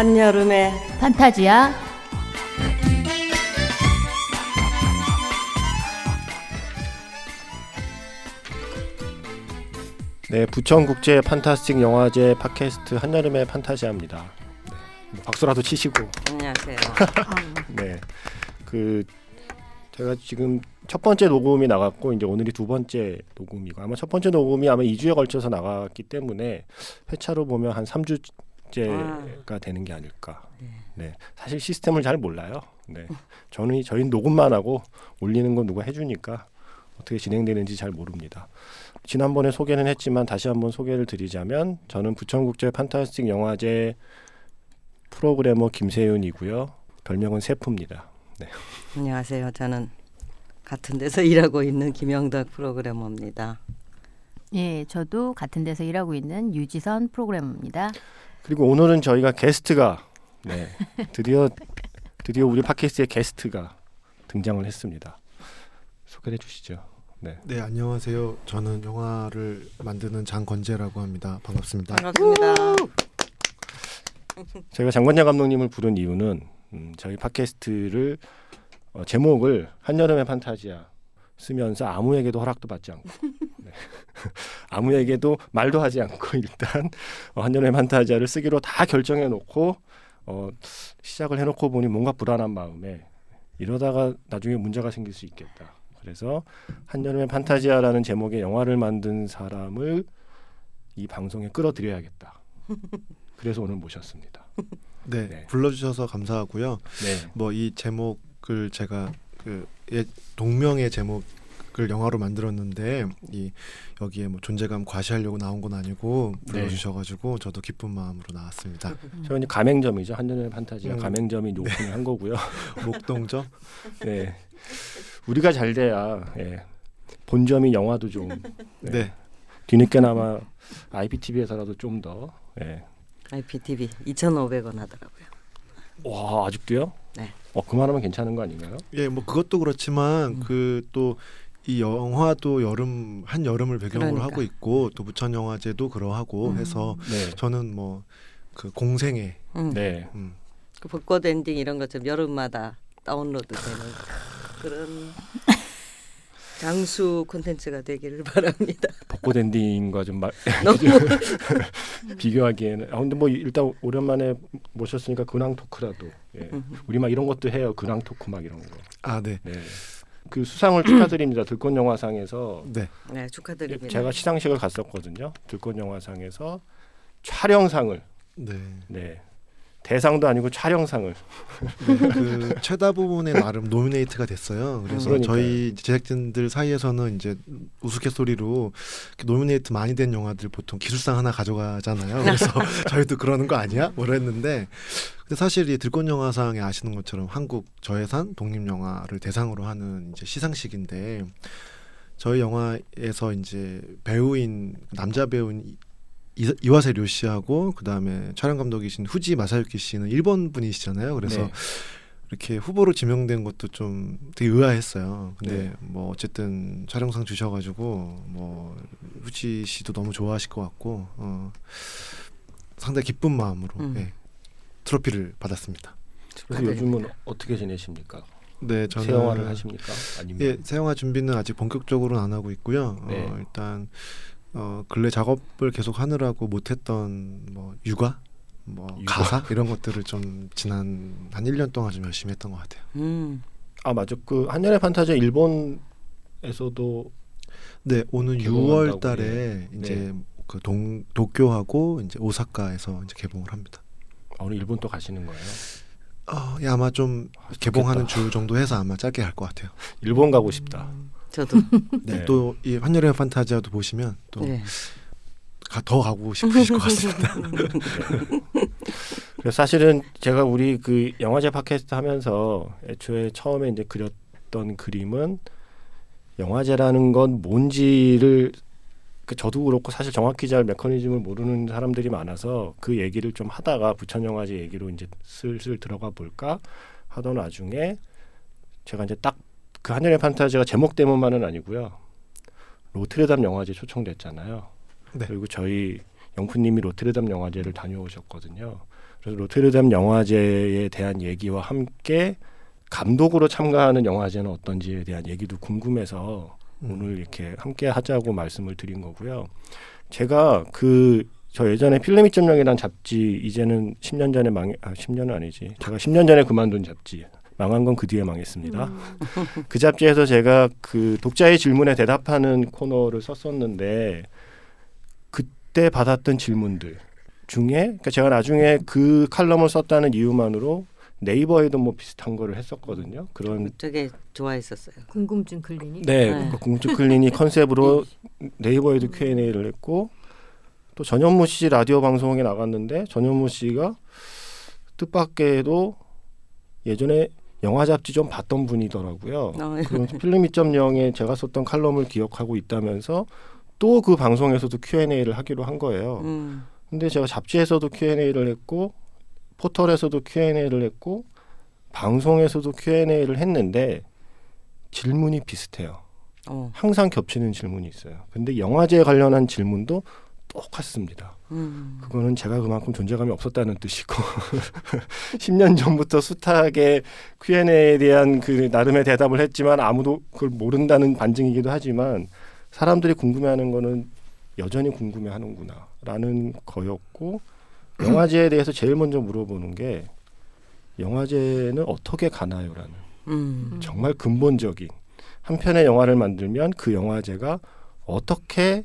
한여름의 판타지야. 네, 부천국제 판타스틱 영화제 팟캐스트 한여름의 판타지아입니다. 네, 뭐 박수라도 치시고. 안녕하세요. 네, 그 제가 지금 첫 번째 녹음이 나갔고 이제 오늘이 두 번째 녹음이고 아마 첫 번째 녹음이 아마 2주에 걸쳐서 나갔기 때문에 회차로 보면 한 3주 째가 되는 게 아닐까. 네, 사실 시스템을 잘 몰라요. 네, 저는 저희 녹음만 하고 올리는 건 누가 해주니까 어떻게 진행되는지 잘 모릅니다. 지난번에 소개는 했지만 다시 한번 소개를 드리자면 저는 부천국제 판타스틱 영화제 프로그래머 김세윤이고요. 별명은 세프입니다. 안녕하세요. 저는 같은 데서 일하고 있는 김영덕 프로그래머입니다. 예, 저도 같은 데서 일하고 있는 유지선 프로그래머입니다. 그리고 오늘은 저희가 게스트가 네, 드디어 드디어 우리 팟캐스트에 게스트가 등장을 했습니다. 소개해 주시죠. 네. 네 안녕하세요. 저는 영화를 만드는 장건재라고 합니다. 반갑습니다. 반갑습니다. 저희가 장관장 감독님을 부른 이유는 음, 저희 팟캐스트를 어, 제목을 한여름의 판타지야 쓰면서 아무에게도 허락도 받지 않고 네. 아무에게도 말도 하지 않고 일단 어, 한여름의 판타지야를 쓰기로 다 결정해 놓고 어, 시작을 해놓고 보니 뭔가 불안한 마음에 이러다가 나중에 문제가 생길 수 있겠다. 그래서 한여름의 판타지아라는 제목의 영화를 만든 사람을 이 방송에 끌어들여야겠다. 그래서 오늘 모셨습니다. 네, 네. 불러주셔서 감사하고요. 네. 뭐 이 제목을 제가 그 예, 동명의 제목을 영화로 만들었는데 이 여기에 뭐 존재감 과시하려고 나온 건 아니고 네. 불러주셔가지고 저도 기쁜 마음으로 나왔습니다. 저는 이제 가맹점이죠. 한여름의 판타지아 음. 가맹점이 오픈을 한 거고요. 목동점. 네. 우리가 잘 돼야 예. 본점이 영화도 좀 네. 네. 뒤늦게나마 IPTV에서라도 좀 더 예. IPTV 2,500원 하더라고요. 와 아직도요? 네. 어 그만하면 괜찮은 거 아닌가요? 예, 뭐 그것도 그렇지만 음. 그또 이 영화도 여름 한 여름을 배경으로 그러니까. 하고 있고 또 부천 영화제도 그러하고 음. 해서 네. 저는 뭐 그 공생의 음. 네. 음, 그 벚꽃 엔딩 이런 것좀 여름마다 다운로드 되는 그런 장수 콘텐츠가 되기를 바랍니다. 벚꽃 엔딩과 좀 말, 너무 비교하기에는 아 근데 뭐 일단 오랜만에 모셨으니까 근황 토크라도 예. 음. 우리 막 이런 것도 해요. 근황 토크 막 이런 거. 아 네. 네. 그 수상을 축하드립니다. 들꽃 영화상에서 네. 네 축하드립니다. 제가 시상식을 갔었거든요. 들꽃 영화상에서 촬영상을 네. 네. 대상도 아니고 촬영상을 그 최다 부분에 나름 노미네이트가 됐어요. 그래서 그러니까요. 저희 제작진들 사이에서는 이제 우스갯소리로 노미네이트 많이 된 영화들 보통 기술상 하나 가져가잖아요. 그래서 저희도 그러는 거 아니야? 뭐라 했는데 근데 사실 이 들꽃 영화상에 아시는 것처럼 한국 저예산 독립 영화를 대상으로 하는 이제 시상식인데 저희 영화에서 이제 배우인 남자 배우인 이- 이와세 료 씨하고 그 다음에 촬영 감독이신 후지 마사유키 씨는 일본 분이시잖아요. 그래서 네. 이렇게 후보로 지명된 것도 좀 되게 의아했어요. 근데 네. 뭐 어쨌든 촬영상 주셔가지고 뭐 후지 씨도 너무 좋아하실 것 같고 어, 상당히 기쁜 마음으로 음. 예, 트로피를 받았습니다. 그래서 요즘은 어떻게 지내십니까? 네, 저는 새 영화를 하십니까? 아니면 예, 새 영화 준비는 아직 본격적으로는 안 하고 있고요. 네. 어, 일단 어, 근래 작업을 계속 하느라고 못했던 뭐 육아, 뭐 육아. 가사 이런 것들을 좀 지난 한 1년 동안 좀 열심히 했던 것 같아요. 음. 아 맞아. 그 한년의 판타지 일본에서도 네, 오는 개봉한다고 6월 달에 예. 이제 네. 그 동, 도쿄하고 이제 오사카에서 이제 개봉을 합니다. 아, 오늘 일본 또 가시는 거예요? 어, 예, 아마 좀 아, 개봉하는. 주 정도 해서 아마 짧게 할 것 같아요. 일본 가고 싶다. 저도 네, 네. 또 이 환열의 판타지아도 보시면 또 네. 가, 더 가고 싶으실 것 같습니다. 그래서 사실은 제가 우리 그 영화제 팟캐스트 하면서 애초에 처음에 이제 그렸던 그림은 영화제라는 건 뭔지를 그 저도 그렇고 사실 정확히 잘 메커니즘을 모르는 사람들이 많아서 그 얘기를 좀 하다가 부천 영화제 얘기로 이제 슬슬 들어가 볼까 하던 와중에 제가 이제 딱 그 한여의 판타지가 제목 때문만은 아니고요. 로트르담 영화제 초청됐잖아요. 네. 그리고 저희 영프님이 로트르담 영화제를 다녀오셨거든요. 그래서 로테르담 영화제에 대한 얘기와 함께 감독으로 참가하는 영화제는 어떤지에 대한 얘기도 궁금해서 음. 오늘 이렇게 함께 하자고 말씀을 드린 거고요. 제가 그 저 예전에 필름 2.0이라는 잡지 이제는 10년 전에 망 아, 10년은 아니지. 제가 10년 전에 그만둔 잡지. 망한 건 그 뒤에 망했습니다. 그 잡지에서 제가 그 독자의 질문에 대답하는 코너를 썼었는데 그때 받았던 질문들 중에 그러니까 제가 나중에 그 칼럼을 썼다는 이유만으로 네이버에도 뭐 비슷한 거를 했었거든요. 그런 되게 좋아했었어요. 궁금증 클리닉. 네, 네. 그러니까 공주 클리닉 컨셉으로 네이버에도 Q&A를 했고 또 전현무 씨 라디오 방송에 나갔는데 전현무 씨가 뜻밖에도 예전에 영화 잡지 좀 봤던 분이더라고요. 어, 필름 2.0에 제가 썼던 칼럼을 기억하고 있다면서 또 그 방송에서도 Q&A를 하기로 한 거예요. 음, 근데 제가 잡지에서도 Q&A를 했고 포털에서도 Q&A를 했고 방송에서도 Q&A를 했는데 질문이 비슷해요. 어, 항상 겹치는 질문이 있어요. 근데 영화제 관련한 질문도 똑같습니다. 음, 그거는 제가 그만큼 존재감이 없었다는 뜻이고 10년 전부터 숱하게 Q&A에 대한 그 나름의 대답을 했지만 아무도 그걸 모른다는 반증이기도 하지만 사람들이 궁금해하는 거는 여전히 궁금해하는구나라는 거였고 영화제에 대해서 제일 먼저 물어보는 게 영화제는 어떻게 가나요라는 음, 정말 근본적인 한 편의 영화를 만들면 그 영화제가 어떻게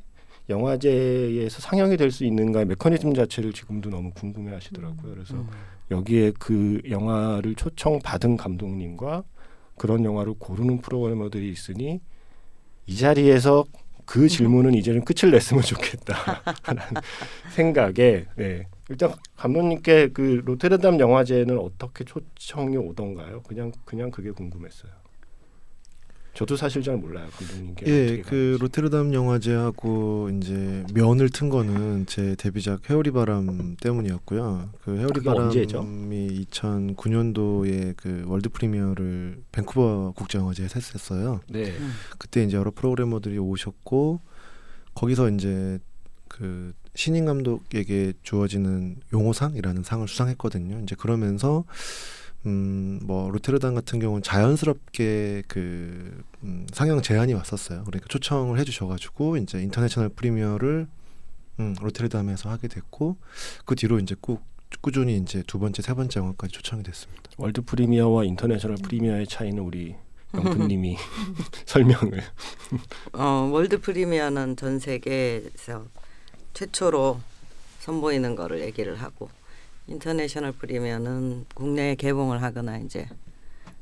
영화제에서 상영이 될 수 있는가의 메커니즘 자체를 지금도 너무 궁금해 하시더라고요. 그래서 음. 여기에 그 영화를 초청 받은 감독님과 그런 영화를 고르는 프로그래머들이 있으니 이 자리에서 그 질문은 이제는 끝을 냈으면 좋겠다라는 생각에 네. 일단 감독님께 그 로테르담 영화제는 어떻게 초청이 오던가요? 그냥 그냥 그게 궁금했어요. 저도 사실 잘 몰라요 감독님께. 예, 그 가는지. 로테르담 영화제하고 이제 면을 튼 거는 제 데뷔작 회오리 바람 때문이었고요. 그 언제죠? 바람이 2009년도에 그 world premiere를 밴쿠버 국제영화제에서 했었어요. 네. 음. 그때 이제 여러 프로그래머들이 오셨고 거기서 이제 그 신인 감독에게 주어지는 용호상이라는 상을 수상했거든요. 이제 그러면서 음, 뭐 로테르담 같은 경우는 자연스럽게 그 음, 상영 제안이 왔었어요. 그러니까 초청을 해주셔가지고 이제 international premiere를 음, 로테르담에서 하게 됐고 그 뒤로 이제 꾹 꾸준히 이제 두 번째, 세 번째 영화까지 초청이 됐습니다. world premiere와 international premiere의 차이는 우리 영프님이 설명을. 어, world premiere는 전 세계에서 최초로 선보이는 거를 얘기를 하고 international premiere는 국내에 개봉을 하거나 이제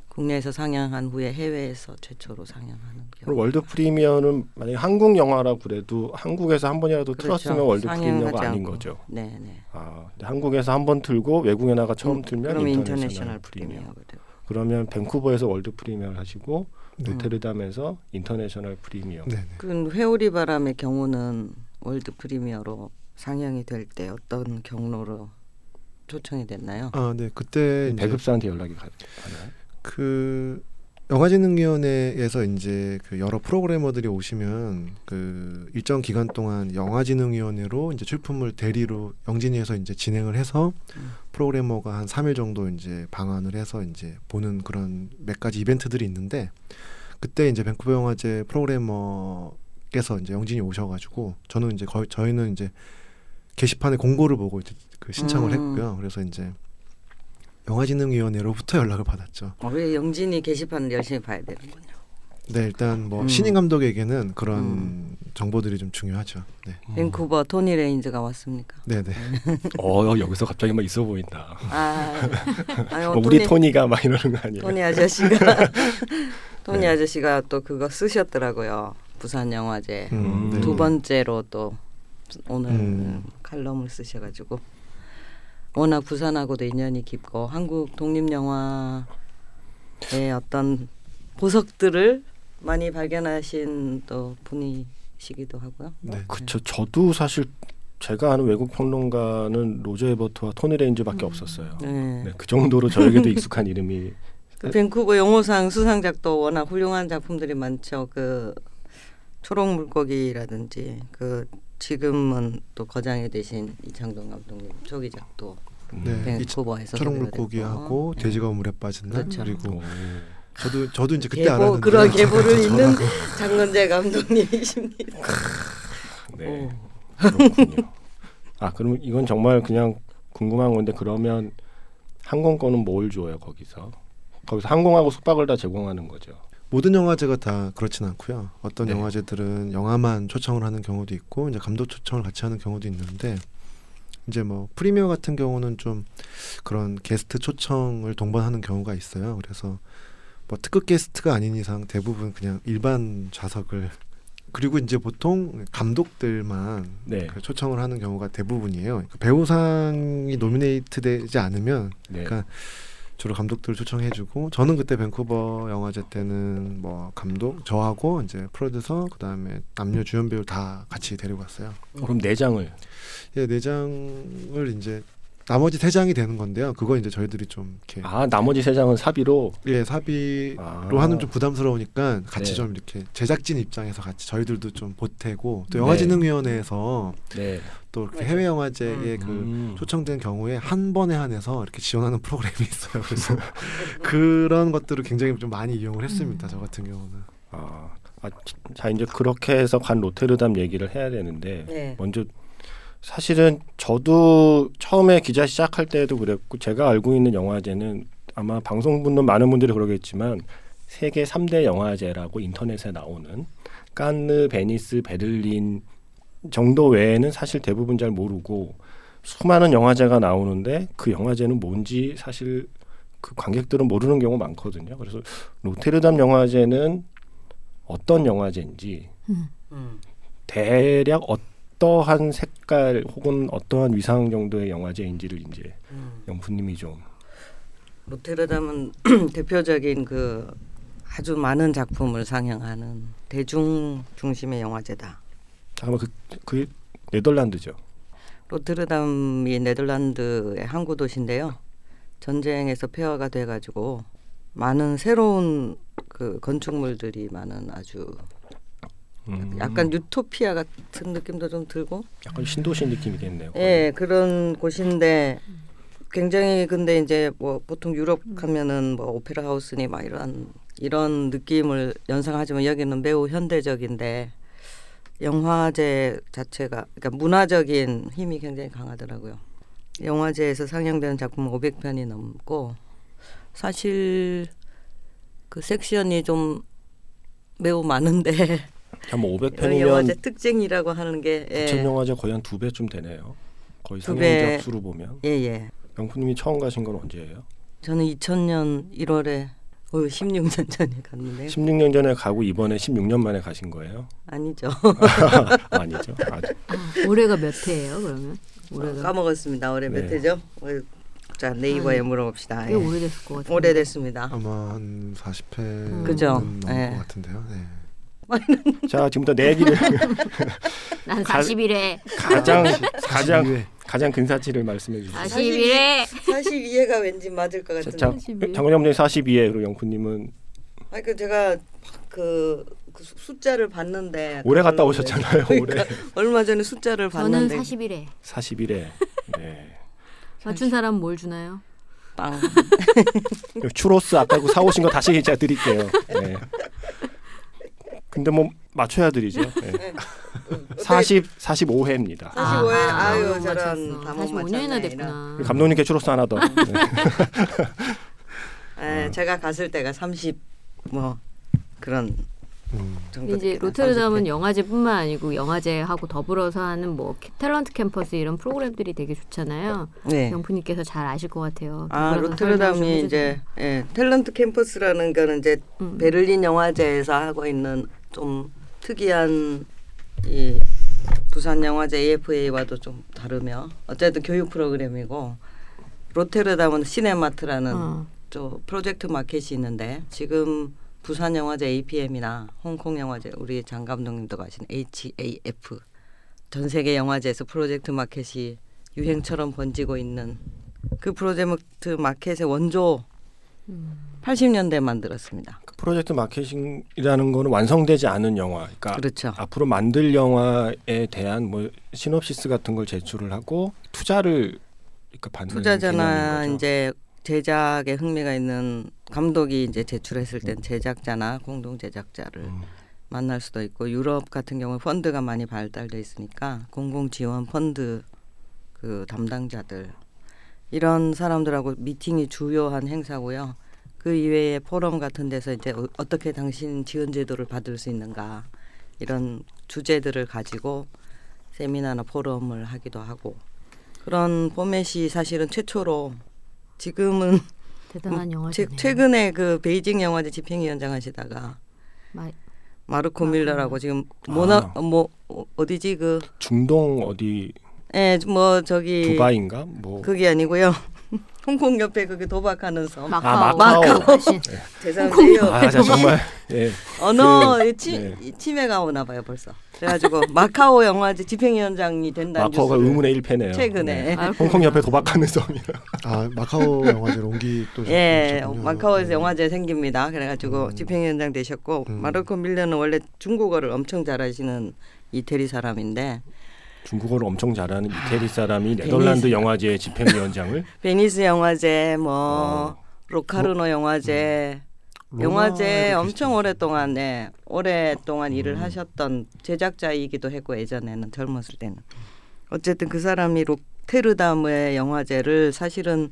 국내에서 상영한 후에 해외에서 최초로 상영하는 그리고 경우. world premiere는 만약에 한국 영화라 그래도 한국에서 한 번이라도 그렇죠. 틀었으면 world premiere가 아닌 않고. 거죠. 네, 네. 아, 근데 한국에서 한 번 틀고 외국에 나가 처음 음, 틀면 그럼 international, international premiere. premiere가 되고. 그러면 밴쿠버에서 world premiere를 하시고 음. 로테르담에서 international premiere. 네, 네. 그 회오리 바람의 경우는 world premiere로 상영이 될 때 어떤 경로로 초청이 됐나요? 아, 네. 그때 배급사한테 연락이 가, 가나요? 그 영화진흥위원회에서 이제 그 여러 프로그래머들이 오시면 그 일정 기간 동안 영화진흥위원회로 이제 출품을 대리로 영진위에서 이제 진행을 해서 음. 프로그래머가 한 3일 정도 이제 방한을 해서 이제 보는 그런 몇 가지 이벤트들이 있는데 그때 이제 밴쿠버 영화제 프로그래머께서 이제 영진이 오셔가지고 저는 이제 거의 저희는 이제 게시판에 공고를 보고 이제 그 신청을 음. 했고요. 그래서 이제 영화진흥위원회로부터 연락을 받았죠. 어, 왜 영진이 게시판을 열심히 봐야 되는군요. 네, 일단 뭐 음. 신인 감독에게는 그런 음. 정보들이 좀 중요하죠. 네, 밴쿠버 토니 레인즈가 왔습니까? 네, 네. 어 여기서 갑자기 막 있어 보인다. 아, 아니, 어, 뭐 우리 토니, 토니가 막 이러는 거 아니에요? 토니 아저씨가 토니 네. 아저씨가 또 그거 쓰셨더라고요. 부산 영화제 음, 네. 두 번째로 또 오늘 음. 칼럼을 쓰셔가지고 워낙 부산하고도 인연이 깊고 한국 독립 영화의 어떤 보석들을 많이 발견하신 또 분이시기도 하고요. 네. 그쵸. 저도 사실 제가 아는 외국 평론가는 로저 에버트와 토니 레인즈밖에 없었어요. 네. 네, 그 정도로 저에게도 익숙한 이름이 그 밴쿠버 용호상 수상작도 워낙 훌륭한 작품들이 많죠. 그 초록 물고기라든지 그 지금은 또 거장이 되신 이창동 감독님 초기작도 네. 이 밴쿠버에서 초록 물고기하고 됐고. 돼지가 물에 빠진 날 그렇죠. 그리고 오. 저도 저도 이제 그때 계보, 알았는데 그런 계보를 잇는 장건재 감독님이십니다. 네. 그렇군요. 아 그럼 이건 정말 그냥 궁금한 건데 그러면 항공권은 뭘 줘요 거기서? 거기서 항공하고 숙박을 다 제공하는 거죠. 모든 영화제가 다 그렇진 않고요. 어떤 네. 영화제들은 영화만 초청을 하는 경우도 있고 이제 감독 초청을 같이 하는 경우도 있는데 이제 뭐 프리미어 같은 경우는 좀 그런 게스트 초청을 동반하는 경우가 있어요. 그래서 뭐 특급 게스트가 아닌 이상 대부분 그냥 일반 좌석을 그리고 이제 보통 감독들만 네. 그 초청을 하는 경우가 대부분이에요. 그러니까 배우상이 노미네이트되지 않으면 네. 그러니까 주로 감독들 초청해주고 저는 그때 밴쿠버 영화제 때는 뭐 감독 저하고 이제 프로듀서 그 다음에 남녀 주연 배우 다 같이 데리고 갔어요. 그럼 네 장을 예, 내장을 이제 나머지 세 장이 되는 건데요. 그거 이제 저희들이 좀 이렇게 아 나머지 세 장은 사비로 예 사비로 아. 하는 좀 부담스러우니까 같이 네. 좀 이렇게 제작진 입장에서 같이 저희들도 좀 보태고 또 네. 영화진흥위원회에서 네. 또 이렇게. 해외 영화제에 그 음. 초청된 경우에 한 번에 한해서 이렇게 지원하는 프로그램이 있어요. 그래서 그런 것들을 굉장히 좀 많이 이용을 했습니다. 저 같은 경우는. 아, 아, 자 이제 그렇게 해서 간 로테르담 얘기를 해야 되는데 네. 먼저 사실은 저도 처음에 기자 시작할 때도 그랬고 제가 알고 있는 영화제는 아마 방송 듣는 많은 분들이 그러겠지만 세계 3대 영화제라고 인터넷에 나오는 칸느, 베니스, 베를린 정도 외에는 사실 대부분 잘 모르고 수많은 영화제가 나오는데 그 영화제는 뭔지 사실 그 관객들은 모르는 경우가 많거든요. 그래서 로테르담 영화제는 어떤 영화제인지 음. 대략 어 떠한 색깔 혹은 어떠한 위상 정도의 영화제인지를 이제 음. 영프님이 좀 로테르담은 대표적인 그 아주 많은 작품을 상영하는 대중 중심의 영화제다. 잠깐만 그, 그 네덜란드죠. 로테르담이 네덜란드의 항구 도시인데요. 전쟁에서 폐허가 돼가지고 많은 새로운 그 건축물들이 많은 아주 음, 약간 유토피아 같은 느낌도 좀 들고 약간 신도시 느낌이겠네요. 예 그런 곳인데 굉장히 근데 이제 뭐 보통 유럽 가면은 뭐 오페라 하우스니 막 이런 이런 느낌을 연상하지만 여기는 매우 현대적인데 영화제 자체가 그러니까 문화적인 힘이 굉장히 강하더라고요. 영화제에서 상영되는 작품 500편이 넘고 사실 그 섹션이 좀 매우 많은데 한뭐 여기 영화제 500편이면 특징이라고 하는 게 부천 예, 영화제 거의 한 두 배쯤 되네요. 거의. 상영작 수로 보면 예, 예. 영프님이 처음 가신 건 언제예요? 저는 2000년 1월에 어 16년 전에 갔는데요. 16년 전에 가고 이번에 16년 만에 가신 거예요? 아니죠. 아니죠. 아, 아, 올해가 몇 회예요? 그러면 올해가 까먹었습니다. 올해 몇 네. 회죠? 어, 자 네이버에 아니, 물어봅시다. 꽤 예. 오래됐을 것 같아요. 오래됐습니다. 아마 한 40회 음. 그죠? 넘은 예. 것 같은데요. 네. 자 지금부터 내 얘기를 난 가- 41회, 가장 가장 42회. 가장 근사치를 말씀해 주시죠. 41회. 42회가 왠지 맞을 것 자, 같은데. 자 42. 장원영님 42에 그리고 영프님은 아니 그 제가 그, 그 수- 숫자를 봤는데 올해 갔다 그걸로 오셨잖아요. 왜- 올해 얼마 전에 숫자를 저는 봤는데 41회. 41에 네. 맞춘 사람 뭘 주나요? 빵. 추로스 아까 그 사오신 거 다시 제가 드릴게요. 네. 근데 뭐 맞춰야 드리죠. 네. 40 45회입니다. 45회 아유 못 저런 맞췄어. 다못 45년이나 맞췄네. 됐구나. 감독님께 추로스 하나 더. 네. 예, 제가 갔을 때가 30뭐 그런 음. 이제 로테르담은 30회. 영화제뿐만 아니고 영화제하고 더불어서 하는 뭐 캐- 탤런트 캠퍼스 이런 프로그램들이 되게 좋잖아요. 네. 영프님께서 잘 아실 것 같아요. 아 로테르담이. 이제 예, 탤런트 캠퍼스라는 거는 이제 음. 베를린 영화제에서 하고 있는 좀 특이한 이 부산 영화제 AFA와도 좀 다르며 어쨌든 교육 프로그램이고 로테르담은 시네마트라는 어. 저 프로젝트 마켓이 있는데 지금 부산 영화제 APM이나 홍콩 영화제 우리 장 감독님도 가신 HAF 전 세계 영화제에서 프로젝트 마켓이 유행처럼 번지고 있는 그 프로젝트 마켓의 원조 음. 80년대 만들었습니다. 그 프로젝트 마케팅이라는 거는 완성되지 않은 영화. 그러니까 그렇죠. 앞으로 만들 영화에 대한 뭐 시놉시스 같은 걸 제출을 하고 투자를 그러니까 받는 투자자나. 이제 제작에 흥미가 있는 감독이 이제 제출했을 땐 제작자나 공동 제작자를 음. 만날 수도 있고 유럽 같은 경우 펀드가 많이 발달돼 있으니까 공공 지원 펀드 그 담당자들 이런 사람들하고 미팅이 주요한 행사고요. 그 이외에 포럼 같은 데서 이제 어- 어떻게 당신 지원 제도를 받을 수 있는가 이런 주제들을 가지고 세미나나 포럼을 하기도 하고 그런 포맷이 사실은 최초로 지금은 대단한 최, 영화제네요. 최근에 그 베이징 영화제 집행위원장 하시다가 마- 마르코 아, 밀러라고 지금 모나 아. 뭐 어, 어디지 그 중동 어디 예, 뭐 저기 두바이인가 뭐 그게 아니고요. 홍콩 옆에 그게 도박하는 섬. 마카오. 마카오. 신 죄송해요. 아, 자, 정말 예. 언어 그, 이 치, 네. 이 치매가 오나 봐요 벌써. 그래가지고 마카오 영화제 집행위원장이 된다는 마카오가 뉴스를 의문의 일패네요. 최근에 아, 홍콩 옆에 도박하는 섬이라. 아 마카오 영화제로 옮기 또예 오셨군요. 마카오에서 네. 영화제 생깁니다. 그래가지고 음. 집행위원장 되셨고 음. 마르코 밀러는 원래 중국어를 엄청 잘하시는 이태리 사람인데 중국어를 엄청 잘하는 아, 이태리 사람이 네덜란드 영화제 집행위원장을 베니스 영화제 뭐 어. 로카르노 영화제 로마에도 영화제. 엄청 오랫동안 네 오랫동안 일을 음. 하셨던 제작자이기도 했고 예전에는 젊었을 때는 어쨌든 그 사람이 로테르담의 영화제를 사실은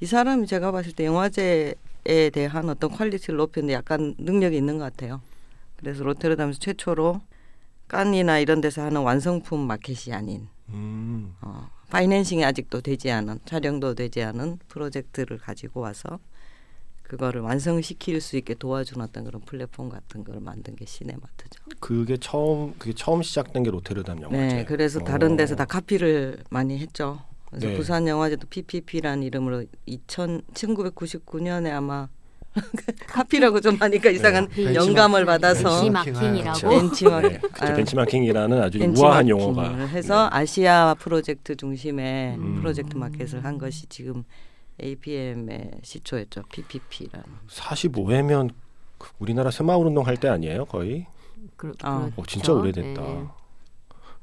이 사람이 제가 봤을 때 영화제에 대한 어떤 quality를 높이는데 약간 능력이 있는 것 같아요. 그래서 로테르담에서 최초로 깐이나 이런 데서 하는 완성품 마켓이 아닌 음, 어, 파이낸싱이 아직도 되지 않은 촬영도 되지 않은 프로젝트를 가지고 와서 그거를 완성시킬 수 있게 도와주는 어떤 그런 플랫폼 같은 걸 만든 게 시네마트죠. 그게 처음 그게 처음 시작된 게 로테르담 영화제. 네, 그래서 다른 데서 어. 다 카피를 많이 했죠. 그래서 네. 부산 영화제도 PPP라는 이름으로 2000 1999년에 아마 카피라고 좀 하니까 이상한 네. 영감을 받아서 벤치마킹이라고. 벤치마킹 네, 아유. 벤치마킹이라는 아주 우아한 용어가 해서 아시아 프로젝트 중심의 음. 프로젝트 마켓을 한 것이 지금 APM의 시초였죠. PPP라는. 45회면 우리나라 새마을 운동 할 때 아니에요, 거의? 그, 아. 그렇죠. 어, 진짜 오래됐다. 네.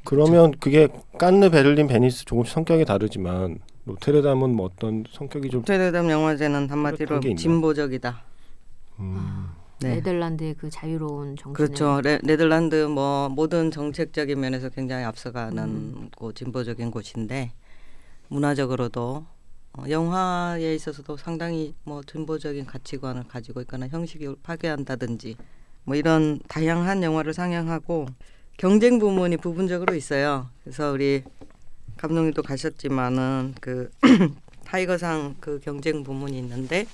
그러면 그게 깐느, 베를린, 베니스 조금씩 성격이 다르지만 로테르담은 뭐 어떤 성격이 좀 테르담 영화제는 한마디로? 진보적이다. 음, 네. 네덜란드의 그 자유로운 정신. 그렇죠. 레, 네덜란드 뭐 모든 정책적인 면에서 굉장히 앞서가는 곳, 진보적인 곳인데 문화적으로도 어, 영화에 있어서도 상당히 뭐 진보적인 가치관을 가지고 있거나 형식을 파괴한다든지 뭐 이런 다양한 영화를 상영하고 경쟁 부문이 부분적으로 있어요. 그래서 우리 감독님도 가셨지만은 그 타이거상 그 경쟁 부문이 있는데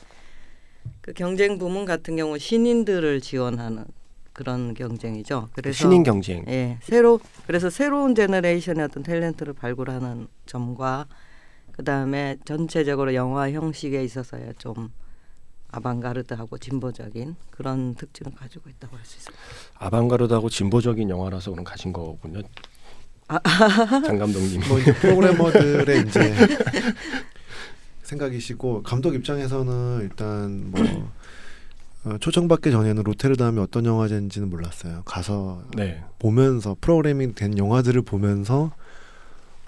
그 경쟁 부문 같은 경우 신인들을 지원하는 그런 경쟁이죠. 그래서 신인 경쟁. 예, 새로 그래서 새로운 generation의 어떤 탤런트를 발굴하는 점과 그 다음에 전체적으로 영화 형식에 있어서야 좀 아방가르드하고 진보적인 그런 특징을 가지고 있다고 할 수 있습니다. 아방가르드하고 진보적인 영화라서 그런 가신 거군요. 아. 장 감독님. 뭐 이제 프로그래머들의 이제 생각이시고 감독 입장에서는 일단 뭐 어, 초청받기 전에는 로테르담이 어떤 영화제인지는 몰랐어요. 가서 네. 보면서 프로그래밍 된 영화들을 보면서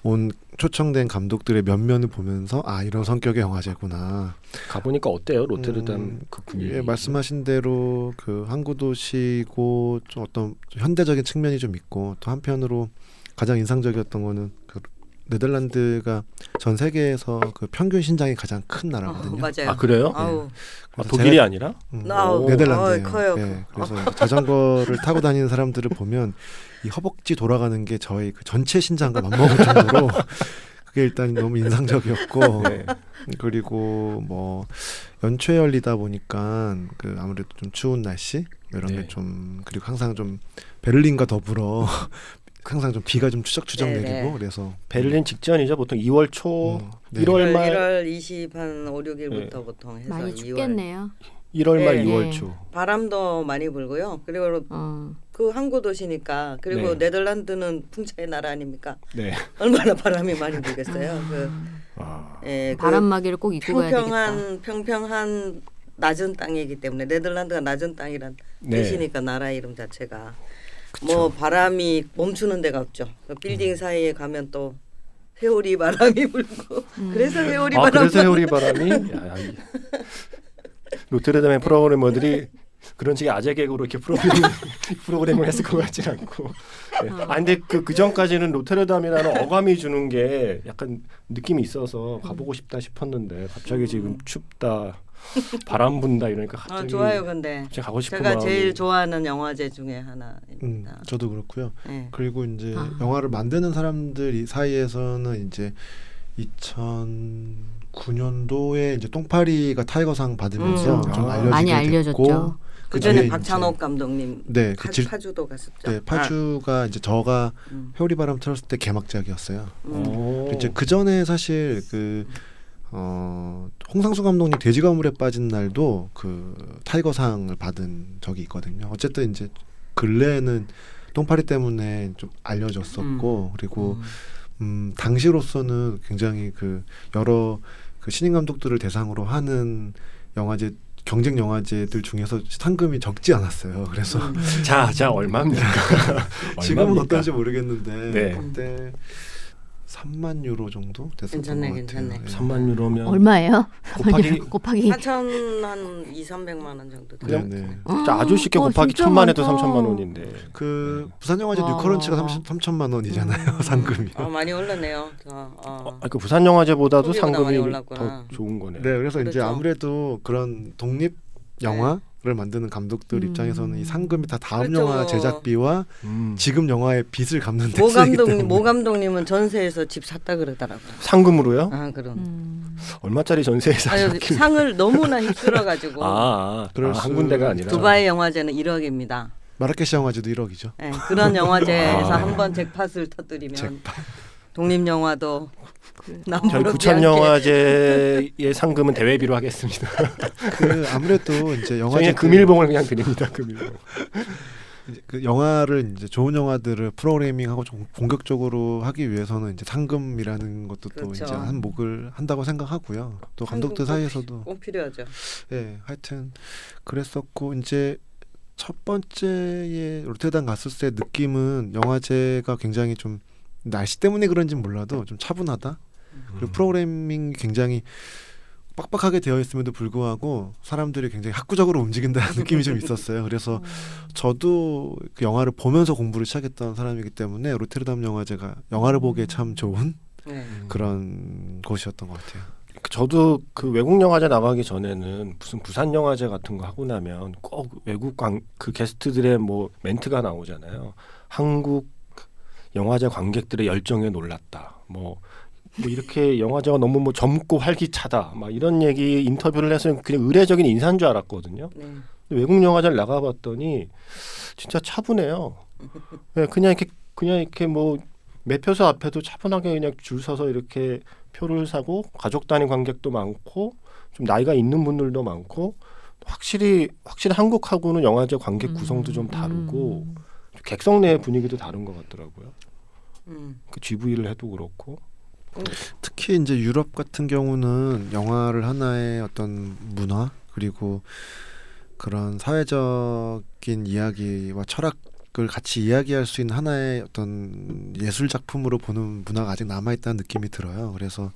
온 초청된 감독들의 면면을 보면서 아 이런 성격의 영화제구나. 가보니까 어때요, 로테르담 음, 그 분위기? 예, 말씀하신 대로 그 항구 도시고 좀 어떤 좀 현대적인 측면이 좀 있고 또 한편으로 가장 인상적이었던 거는 그 네덜란드가 전 세계에서 그 평균 신장이 가장 큰 나라거든요. 어, 맞아요. 아 그래요? 아우, 아, 독일이 제가- 아니라? 음, 아우, 네덜란드예요. 어이, 커요. 예, 그래서 자전거를 타고 다니는 사람들을 보면 이 허벅지 돌아가는 게 저희 그 전체 신장과 맞먹을 정도로 그게 일단 너무 인상적이었고 네. 그리고 뭐 연초에 열리다 보니까 그 아무래도 좀 추운 날씨 이런 네. 게좀 그리고 항상 좀 베를린과 더불어 항상 좀 비가 좀 추적 추적 네, 내리고 네. 그래서 베를린 직전이죠. 보통 2월 초, 음, 네. 1월 말, 1월 20한 5, 6일부터 보통 해서 많이 2월 춥겠네요. 1월 말, 네. 2월 네. 초. 바람도 많이 불고요. 그리고 어. 그 항구 도시니까 그리고 네. 네덜란드는 풍차의 나라 아닙니까? 네. 얼마나 바람이 많이 불겠어요. 그, 아, 예, 그 바람막이를 꼭 입고 가야 되겠다. 평평한 평평한 낮은 땅이기 때문에 네덜란드가 낮은 땅이란 네. 뜻이니까 나라 이름 자체가 그쵸. 뭐 바람이 멈추는 데가 없죠. 그 빌딩 사이에 가면 또 세월이 바람이 불고 음. 그래서 세월이 아 바람 그래서 해오리 바람이 노트르담의 프로그래머들이 그런 식의 아재 개그로 이렇게 프로그램 프로그램을 했을 것 같진 않고. 네. 아 근데 그, 그 전까지는 노트르담이라는 어감이 주는 게 약간 느낌이 있어서 가보고 싶다 싶었는데 갑자기 지금 춥다 바람 분다 이러니까 아, 갑자기 좋아요 근데 갑자기 가고 싶은 제가 마음이 제일 좋아하는 영화제 중에 음, 하나입니다. 저도 그렇고요. 네. 그리고 이제 아. 영화를 만드는 사람들 이 사이에서는 이제 2009년도에 이제 똥파리가 타이거상 받으면서 음. 좀 아. 알려지게 많이 알려졌죠. 그 전에 박찬욱 감독님 네, 파, 그 질, 파주도 갔었죠. 네, 파주가 이제 저가 음. 회오리바람 틀었을 때 개막작이었어요. 음. 오. 이제 그 전에 사실 그 어, 홍상수 감독님 돼지 가물에 빠진 날도 그 타이거상을 받은 적이 있거든요. 어쨌든 이제 근래에는 똥파리 때문에 좀 알려졌었고 그리고 음, 당시로서는 굉장히 그 여러 그 신인 감독들을 대상으로 하는 영화제 경쟁 영화제들 중에서 상금이 적지 않았어요. 그래서 음. 자, 자 얼마입니까? 지금은 얼마입니까? 어떤지 모르겠는데 네. 그때 3만 유로 정도 됐었던 괜찮네, 것 같아요. 괜찮네. 예. 3만 유로면 얼마예요? 곱하기 곱하기 4천 한 2, 300만 원 정도 돼요. 네, 네. 진짜 아주 쉽게 어, 곱하기 진짜 천만 해도 많다. 3천만 원인데 그 부산 영화제 와. New Currents가 30, 3천만 원이잖아요 음. 상금이. 아 많이 올랐네요. 더, 어. 어, 아, 그 부산 영화제보다도 상금이. 더 좋은 거네요. 네, 그래서 이제 그렇죠. 아무래도 그런 독립 영화 를 만드는 감독들 음. 입장에서는 이 상금이 다 다음 그렇죠. 영화 제작비와 음. 지금 영화의 빚을 갚는 데 모 감독 때문에. 모 감독님은 전세에서 집 샀다 그러더라고요. 상금으로요? 아 그럼. 음. 얼마짜리 전세에 아유, 사셨길래? 상을 너무나 휩쓸어 가지고 아, 아, 그럴 아, 한 수- 군데가 아니라 두바이 영화제는 1억입니다. 마라케시 영화제도 1억이죠. 네, 그런 영화제에서 아. 한번 잭팟을 터뜨리면 독립 영화도 저희 남부럽지 부천 영화제의 상금은 대회비로 하겠습니다. 그 아무래도 이제 영화제 금일봉을 그냥 드립니다. 금일봉. 이제 그 영화를 이제 좋은 영화들을 프로그래밍하고 좀 공격적으로 하기 위해서는 이제 상금이라는 것도 또 그렇죠. 이제 한 목을 한다고 생각하고요. 또 감독들 사이에서도 꼭 필요하죠. 예, 하여튼 그랬었고 이제 첫 번째에 롯데담 갔을 때 느낌은 영화제가 굉장히 좀 날씨 때문에 그런지 몰라도 좀 차분하다. 그리고 프로그래밍이 굉장히 빡빡하게 되어 있음에도 불구하고 사람들이 굉장히 학구적으로 움직인다는 느낌이 좀 있었어요. 그래서 저도 그 영화를 보면서 공부를 시작했던 사람이기 때문에 로테르담 영화제가 영화를 보기에 참 좋은 네. 그런 곳이었던 것 같아요. 저도 그 외국 영화제 나가기 전에는 무슨 부산 영화제 같은 거 하고 나면 꼭 외국 관, 그 게스트들의 뭐 멘트가 나오잖아요. 한국 영화제 관객들의 열정에 놀랐다. 뭐, 뭐 이렇게 영화제가 너무 뭐 젊고 활기차다. 막 이런 얘기 인터뷰를 해서 그냥 의례적인 인사인 줄 알았거든요. 네. 외국 영화제를 나가봤더니 진짜 차분해요. 네, 그냥 이렇게 그냥 이렇게 뭐 매표소 앞에도 차분하게 그냥 줄 서서 이렇게 표를 사고 가족 단위 관객도 많고 좀 나이가 있는 분들도 많고 확실히 확실히 한국하고는 영화제 관객 구성도 좀 다르고 음. 객석 내 분위기도 다른 것 같더라고요. 음. 그 GV를 해도 그렇고 특히 이제 유럽 같은 경우는 영화를 하나의 어떤 문화 그리고 그런 사회적인 이야기와 철학을 같이 이야기할 수 있는 하나의 어떤 예술 작품으로 보는 문화가 아직 남아 있다는 느낌이 들어요. 그래서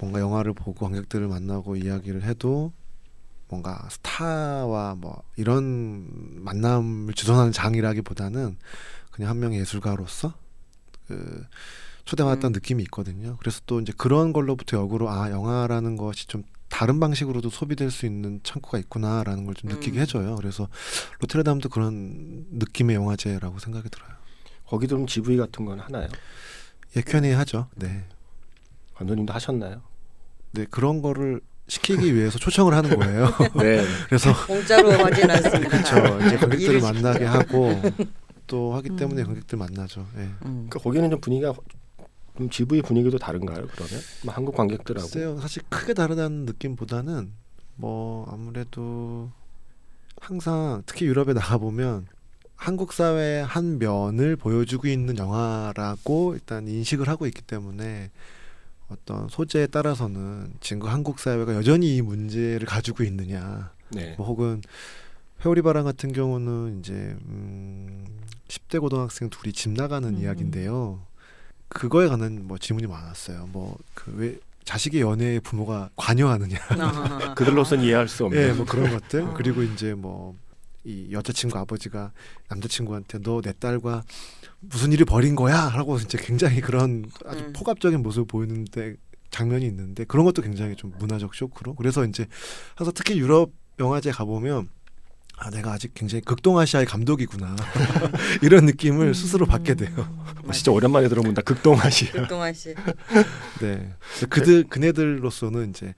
뭔가 영화를 보고 관객들을 만나고 이야기를 해도 뭔가 스타와 뭐 이런 만남을 주선하는 장이라기보다는 그냥 한 명의 예술가로서 그 초대받았던 음. 느낌이 있거든요. 그래서 또 이제 그런 걸로부터 역으로 아 영화라는 것이 좀 다른 방식으로도 소비될 수 있는 창구가 있구나라는 걸 좀 느끼게 음. 해줘요. 그래서 로테르담도 그런 느낌의 영화제라고 생각이 들어요. 거기도 좀 GV 같은 건 하나요? 예, Q&A 하죠. 네, 감독님도 하셨나요? 네 그런 거를 시키기 위해서 초청을 하는 거예요. 네. 그래서 공짜로 하진 않습니다. 그렇죠. 이제 관객들을 일을 만나게 하고 또 하기 때문에 음. 관객들 만나죠. 예. 음. 그러니까 거기는 좀 분위기가 좀 GV 분위기도 다른가요? 그러면 뭐 한국 관객들하고 글쎄요, 사실 크게 다르다는 느낌보다는 뭐 아무래도 항상 특히 유럽에 나가 보면 한국 사회의 한 면을 보여주고 있는 영화라고 일단 인식을 하고 있기 때문에 어떤 소재에 따라서는 지금 한국 사회가 여전히 이 문제를 가지고 있느냐, 네. 뭐 혹은 회오리바람 같은 경우는 이제 음 10대 고등학생 둘이 집 나가는 음. 이야기인데요. 그거에 관한 뭐 질문이 많았어요. 뭐 그 왜 자식의 연애에 부모가 관여하느냐. 아. 그들로서는 이해할 수 없는. 예, 뭐 그런 것들. 어. 그리고 이제 뭐 이 여자친구 아버지가 남자친구한테 너 내 딸과 무슨 일을 벌인 거야?라고 이제 굉장히 그런 아주 음. 폭압적인 모습을 보이는데 장면이 있는데 그런 것도 굉장히 좀 문화적 쇼크로 그래서 이제 항상 특히 유럽 영화제 가보면 아 내가 아직 굉장히 극동아시아의 감독이구나 이런 느낌을 스스로 받게 돼요. 어, 진짜 오랜만에 들어본다. 극동아시아. 극동아 씨. 네. 그들 그네들로서는 이제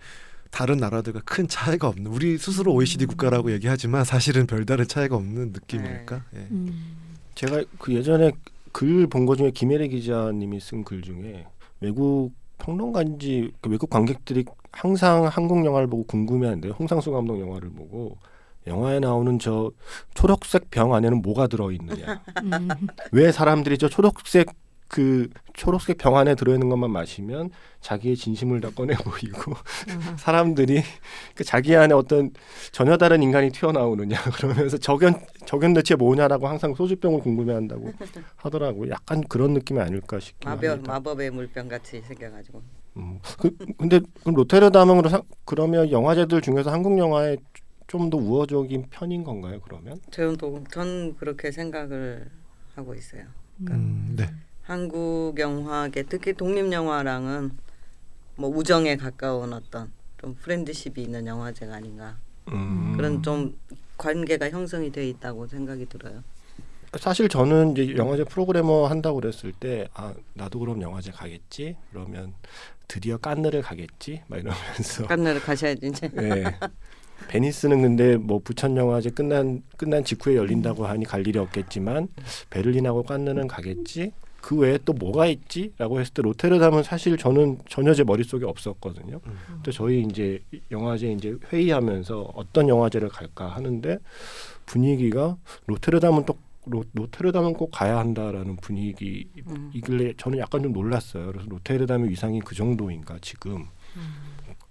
다른 나라들과 큰 차이가 없는 우리 스스로 OECD 국가라고 얘기하지만 사실은 별다른 차이가 없는 느낌일까? 예. 음. 제가 그 예전에 글 본 거 중에 김혜래 기자님이 쓴 글 중에 외국 평론가인지 그 외국 관객들이 항상 한국 영화를 보고 궁금해하는데 홍상수 감독 영화를 보고 영화에 나오는 저 초록색 병 안에는 뭐가 들어 있느냐? 음. 왜 사람들이 저 초록색 그 초록색 병 안에 들어있는 것만 마시면 자기의 진심을 다 꺼내 보이고 사람들이 그 자기 안에 어떤 전혀 다른 인간이 튀어나오느냐 그러면서 저견 저견 대체 뭐냐라고 항상 소주병을 궁금해한다고 하더라고요. 약간 그런 느낌이 아닐까 싶긴 마법 합니다. 마법의 물병 같이 생겨가지고. 음, 그, 근데 그러- 그러면 영화제들 중에서 한국 영화에 좀 더 우호적인 편인 건가요? 그러면? 저는 또, 전 그렇게 생각을 하고 있어요. 음, 네. 한국 영화계 특히 독립 영화랑은 뭐 우정에 가까운 어떤 좀 프렌드십이 있는 영화제가 아닌가 음. 그런 좀 관계가 형성이 돼 있다고 생각이 들어요. 사실 저는 이제 영화제 프로그래머 한다고 그랬을 때 아 나도 그럼 영화제 가겠지 그러면 드디어 깐느를 가겠지 막 이러면서 깐느를 가셔야지 이제. 네. 베니스는 근데 뭐 부천 영화제 끝난 끝난 직후에 열린다고 하니 갈 일이 없겠지만 베를린하고 깐느는 가겠지 그 외에 또 뭐가 있지라고 했을 때 로테르담은 사실 저는 전혀 제 머릿속에 없었거든요. 음. 또 저희 이제 영화제 이제 회의하면서 어떤 영화제를 갈까 하는데 분위기가 로테르담은 또 로, 로테르담은 꼭 가야 한다라는 분위기 음. 이길래 저는 약간 좀 놀랐어요. 그래서 로테르담의 위상이 그 정도인가 지금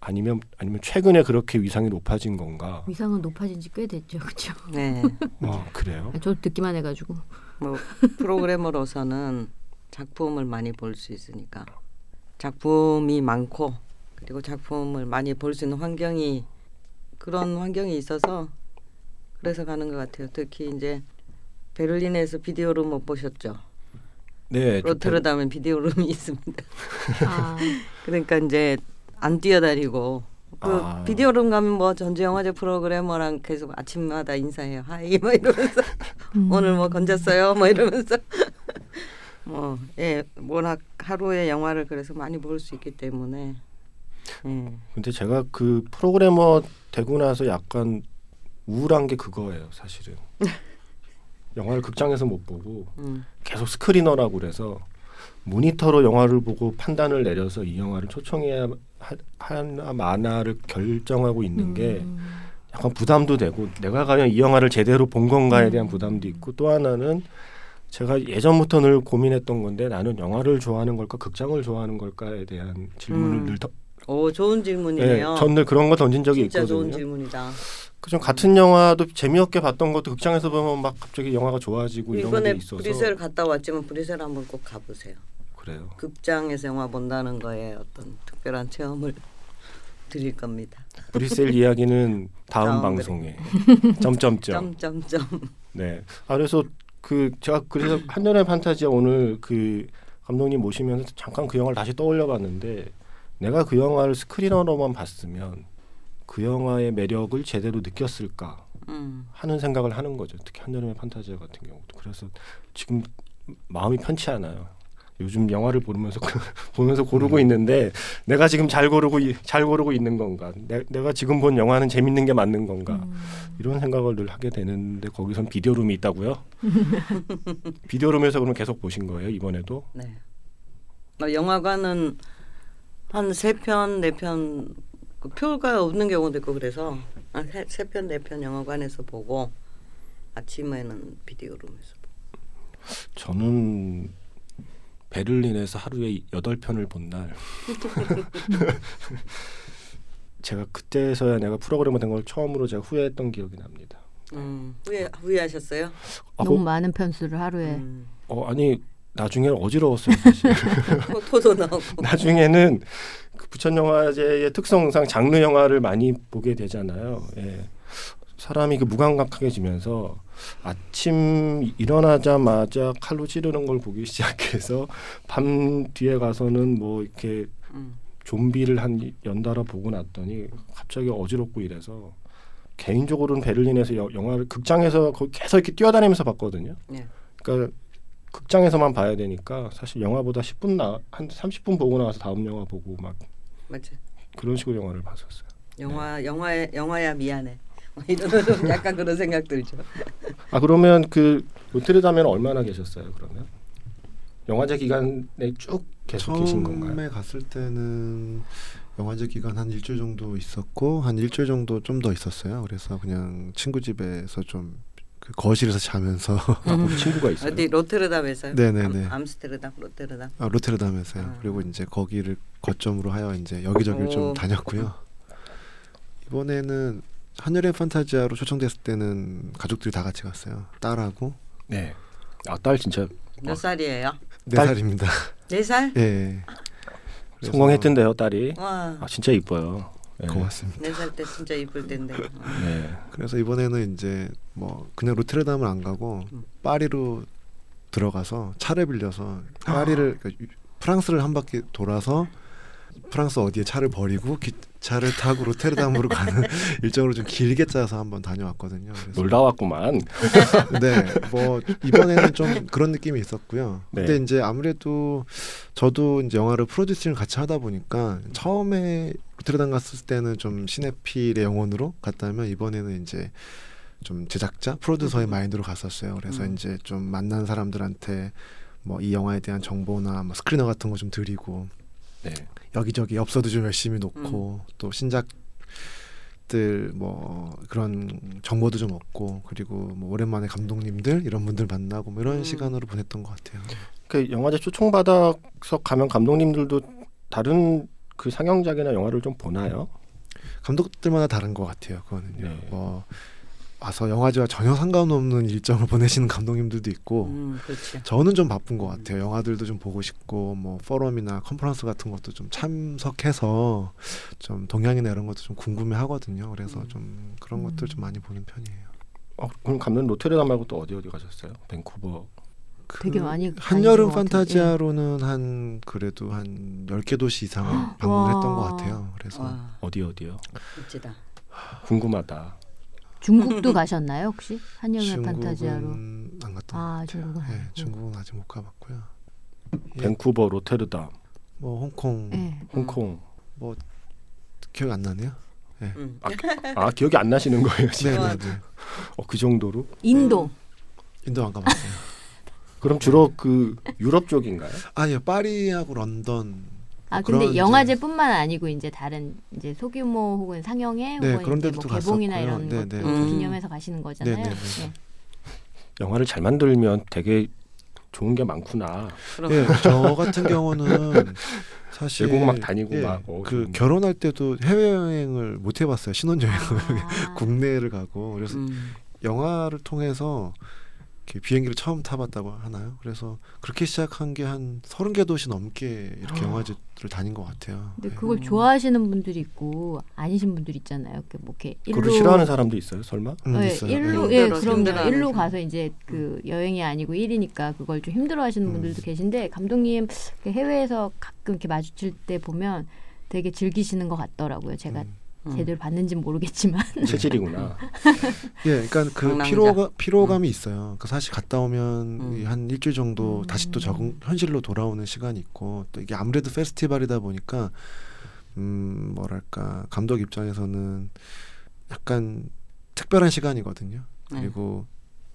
아니면 아니면 최근에 그렇게 위상이 높아진 건가? 위상은 높아진 지 꽤 됐죠, 그렇죠? 네. 아 그래요? 저도 듣기만 해가지고. 뭐 프로그래머로서는 작품을 많이 볼 수 있으니까 작품이 많고 그리고 작품을 많이 볼 수 있는 환경이 그런 환경이 있어서 그래서 가는 것 같아요. 특히 이제 베를린에서 비디오룸 못 보셨죠? 네. 로테르담엔 비디오룸이 있습니다. 아, 그러니까 이제 안 뛰어다니고 그 아. 비디오룸 가면 뭐 전주 영화제 프로그래머랑 계속 아침마다 인사해요. hi 뭐 이러면서 음. 오늘 뭐 건졌어요 뭐 이러면서 뭐 예 워낙 하루에 영화를 그래서 많이 볼 수 있기 때문에 예. 근데 제가 그 프로그래머 되고 나서 약간 우울한 게 그거예요, 사실은. 영화를 극장에서 못 보고 음. 계속 screener라고 그래서 모니터로 영화를 보고 판단을 내려서 이 영화를 초청해야 하- 하나 마나를 결정하고 있는 게 음. 약간 부담도 되고 내가 과연 이 영화를 제대로 본 건가에 대한 부담도 있고 또 하나는 제가 예전부터 늘 고민했던 건데 나는 영화를 좋아하는 걸까 극장을 좋아하는 걸까에 대한 질문을 음. 늘 더, 오 좋은 네, 질문이네요. 전늘 그런 거 던진 적이 진짜 좋은 있거든요. 질문이다. 그좀 같은 영화도 재미없게 봤던 것도 극장에서 보면 막 갑자기 영화가 좋아지고 이런 게 이번에 있어서 브리셀 갔다 왔지만 브리셀 한번 꼭 가보세요. 그래요. 극장에서 영화 본다는 거에 어떤 특별한 체험을 드릴 겁니다. 브리셀 이야기는 다음 방송에 점점점. 점점점. 네. 아 그래서 그 제가 그래서 한여름 판타지아 오늘 그 감독님 모시면서 잠깐 그 영화를 다시 떠올려봤는데 내가 그 영화를 스크리너로만 봤으면 그 영화의 매력을 제대로 느꼈을까 음. 하는 생각을 하는 거죠. 특히 한여름의 판타지아 같은 경우도 그래서 지금 마음이 편치 않아요. 요즘 영화를 보면서 보면서 고르고 있는데 내가 지금 잘 고르고 이- 잘 고르고 있는 건가? 내, 내가 지금 본 영화는 재밌는 게 맞는 건가? 음. 이런 생각을 늘 하게 되는데 거기선 비디오룸이 있다고요? 비디오룸에서 그럼 계속 보신 거예요 이번에도? 네. 어, 영화관은 한 세 편, 네 편, 그 표가 없는 경우도 있고 그래서 세 편, 네 편 영화관에서 보고 아침에는 비디오룸에서 보고. 저는 베를린에서 하루에 여덟 편을 본 날 제가 그때서야 내가 프로그래머 된 걸 처음으로 제가 후회했던 기억이 납니다. 음, 후회 후회하셨어요? 아, 너무 그- 많은 편수를 하루에. 음. 어, 아니 나중에 어지러웠어요 사실. 토도 나오고. 나중에는 그 부천 영화제의 특성상 장르 영화를 많이 보게 되잖아요. 예. 사람이 그 무감각해지면서 아침 일어나자마자 칼로 찌르는 걸 보기 시작해서 밤 뒤에 가서는 뭐 이렇게 음. 좀비를 한 연달아 보고 났더니 갑자기 어지럽고 이래서 개인적으로는 베를린에서 여- 영화를 극장에서 계속 이렇게 뛰어다니면서 봤거든요. 네. 그러니까 극장에서만 봐야 되니까 사실 영화보다 10분 나 한 30분 보고 나와서 다음 영화 보고 막 맞죠. 그런 식으로 영화를 봤었어요. 영화 영화에 영화야 미안해. 뭐 이런 좀 약간 그런 생각 들죠. 아 그러면 그 로테르담에는 얼마나 계셨어요? 그러면 영화제 기간에 쭉 계속 계신 건가요? 처음에 갔을 때는 영화제 기간 한 일주일 정도 있었고 한 일주일 정도 좀 더 있었어요. 그래서 그냥 친구 집에서 좀 그 거실에서 자면서 아, 거기 친구가 있어요. 어디 로테르담에서요? 네네네. 암, 암스테르담, 로테르담. 아, 로테르담에서요. 아. 그리고 이제 거기를 거점으로 하여 이제 여기저기를 오. 좀 다녔고요. 이번에는 한여름 판타지아로 초청됐을 때는 가족들이 다 같이 갔어요. 딸하고 네. 아 딸 진짜 몇 살이에요? 네 딸- 살입니다. 네 살? 예. 그래서 성공했던데요, 딸이. 와. 아 진짜 이뻐요. 네. 고맙습니다. 네 살 때 진짜 이쁠 텐데. 네. 그래서 이번에는 이제 뭐 그냥 로테르담을 안 가고 음. 파리로 들어가서 차를 빌려서 파리를 그러니까 유- 프랑스를 한 바퀴 돌아서 프랑스 어디에 차를 버리고 기차를 타고 로테르담으로 가는 일정으로 좀 길게 짜서 한번 다녀왔거든요. 그래서 놀다 왔구만. 네, 뭐 이번에는 좀 그런 느낌이 있었고요. 네. 근데 이제 아무래도 저도 이제 영화를 프로듀싱을 같이 하다 보니까 처음에 로테르담 갔을 때는 좀 시네필의 영혼으로 갔다면 이번에는 이제 좀 제작자, 프로듀서의 음. 마인드로 갔었어요. 그래서 음. 이제 좀 만난 사람들한테 뭐 이 영화에 대한 정보나 뭐 스크리너 같은 거 좀 드리고 네. 여기저기 엽서도 좀 열심히 놓고 음. 또 신작들 뭐 그런 정보도 좀 얻고 그리고 뭐 오랜만에 감독님들 이런 분들 만나고 뭐 이런 음. 시간으로 보냈던 것 같아요. 그 영화제 초청받아서 가면 감독님들도 다른 그 상영작이나 영화를 좀 보나요? 감독들마다 다른 것 같아요. 그거는요. 네. 뭐 와서 영화제와 전혀 상관없는 일정을 보내시는 감독님들도 있고 음, 그렇죠. 저는 좀 바쁜 것 같아요. 영화들도 좀 보고 싶고 뭐 포럼이나 컨퍼런스 같은 것도 좀 참석해서 좀 동향이나 이런 것도 좀 궁금해 하거든요. 그래서 음. 좀 그런 음. 것들 좀 많이 보는 편이에요. 어, 그럼 감독님 로테르담 말고 또 어디 어디 가셨어요? 밴쿠버. 되게 그 많이 한여름. 판타지아로는 한 그래도 한 10개 도시 이상을 방문했던 와. 것 같아요. 그래서 와, 어디 어디요? 멋지다. 궁금하다. 중국도 가셨나요 혹시 한여름 중국은 판타지아로? 안 갔던 것아 같아요. 중국은 네. 중국은 아직 못 가봤고요. 예, 밴쿠버, 로테르담, 뭐 홍콩 네. 홍콩. 뭐 기억 안 나네요. 음. 아 기억이 안 나시는 거예요? 지금? 네. 네, 네. 어, 그 정도로? 인도. 인도 안 가봤어요. 그럼 주로 그 유럽 쪽인가요? 아, 예, 파리하고 런던. 아 근데 영화제뿐만 아니고 이제 다른 이제 소규모 혹은 상영회 네, 혹은 그런 이제 데도 뭐 개봉이나 갔었고요. 이런 네, 것들 네. 음. 기념해서 가시는 거잖아요. 네, 네, 네. 네. 영화를 잘 만들면 되게 좋은 게 많구나. 예, 저 같은 경우는 사실 외국 막 다니고 예, 막, 어, 그 좀- 결혼할 때도 해외 여행을 못 해봤어요. 신혼여행을 아. 국내를 가고 그래서 음. 영화를 통해서 이렇게 비행기를 처음 타봤다고 하나요? 그래서 그렇게 시작한 게 한 서른 개 도시 넘게 이렇게 아. 영화제를 다닌 것 같아요. 근데 네. 그걸 좋아하시는 분들이 있고 아니신 분들 있잖아요. 이렇게 뭐 이렇게 그걸 싫어하는 사람도 있어요, 설마? 음, 네, 있어요. 일로 네. 예. 힘들어하는 일로. 가서 이제 그 여행이 아니고 일이니까 그걸 좀 힘들어하시는 음. 분들도 계신데 감독님 그 해외에서 가끔 이렇게 마주칠 때 보면 되게 즐기시는 것 같더라고요. 제가 음. 음. 제대로 봤는지는 모르겠지만 체질이구나. 예, 그러니까 그 강남자. 피로가 피로감이 있어요. 그 사실 갔다 오면 음. 이한 일주일 정도 음. 다시 또 적응 현실로 돌아오는 시간이 있고 또 이게 아무래도 페스티벌이다 보니까 음 뭐랄까 감독 입장에서는 약간 특별한 시간이거든요. 네. 그리고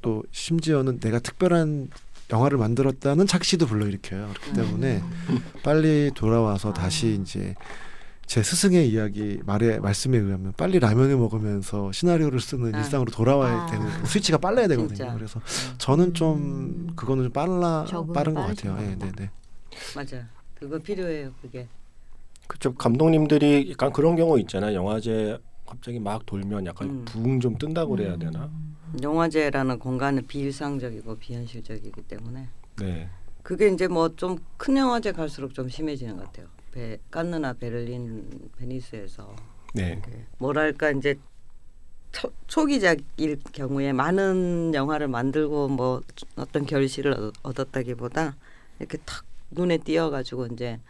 또 심지어는 내가 특별한 영화를 만들었다는 착시도 불러일으켜요. 그렇기 때문에 빨리 돌아와서 아. 다시 이제 제 스승의 이야기 말에 말씀에 의하면 빨리 라면을 먹으면서 시나리오를 쓰는 아. 일상으로 돌아와야 아. 되는 스위치가 빨라야 되거든요. 진짜. 그래서 음. 저는 좀 음. 그거는 좀 빨라 빠른 것 빠르신 같아요. 예, 것 네, 네. 맞아. 그거 필요해요. 그게. 그쪽 감독님들이 약간 그런 경우 있잖아요. 영화제 갑자기 막 돌면 약간 음. 붕좀 뜬다고 그래야 되나? 영화제라는 공간은 비일상적이고 비현실적이기 때문에 네. 그게 이제 뭐 좀 큰 영화제 갈수록 좀 심해지는 것 같아요. 베, 깐느나 베를린, 베니스에서 네. 뭐랄까 이제 초, 초기작일 경우에 많은 영화를 만들고 뭐 어떤 결실을 얻- 얻었다기보다 이렇게 탁 눈에 띄어가지고 이제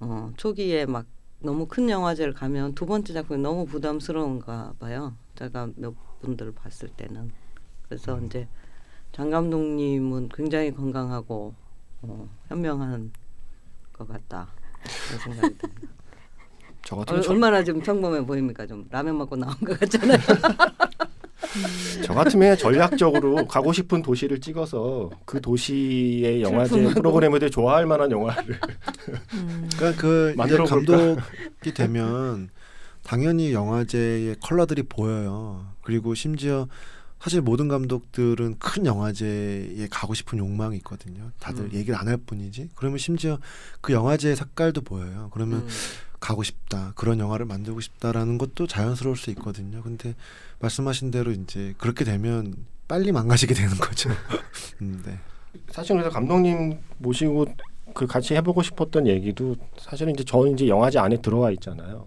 어, 초기에 막 너무 큰 영화제를 가면 두 번째 작품이 너무 부담스러운가 봐요. 제가 몇 분들 봤을 때는 그래서 이제 장 감독님은 굉장히 건강하고 어, 현명한 것 같다 생각이 듭니다. 저 어, 같으면 저, 얼마나 좀 평범해 보입니까? 좀 라면 먹고 나온 것 같잖아요. 저 같으면 전략적으로 가고 싶은 도시를 찍어서 그 도시의 영화제. 프로그램을 좋아할 만한 영화를 음. 그러니까 그 만들어 감독이 되면 당연히 영화제의 컬러들이 보여요. 그리고 심지어 사실 모든 감독들은 큰 영화제에 가고 싶은 욕망이 있거든요. 다들 음. 얘기를 안 할 뿐이지. 그러면 심지어 그 영화제의 색깔도 보여요. 그러면 음. 가고 싶다 그런 영화를 만들고 싶다라는 것도 자연스러울 수 있거든요. 근데 말씀하신 대로 이제 그렇게 되면 빨리 망가지게 되는 거죠. 음, 네. 사실 그래서 감독님 모시고 그 같이 해보고 싶었던 얘기도 사실은 이제 저는 이제 영화제 안에 들어와 있잖아요.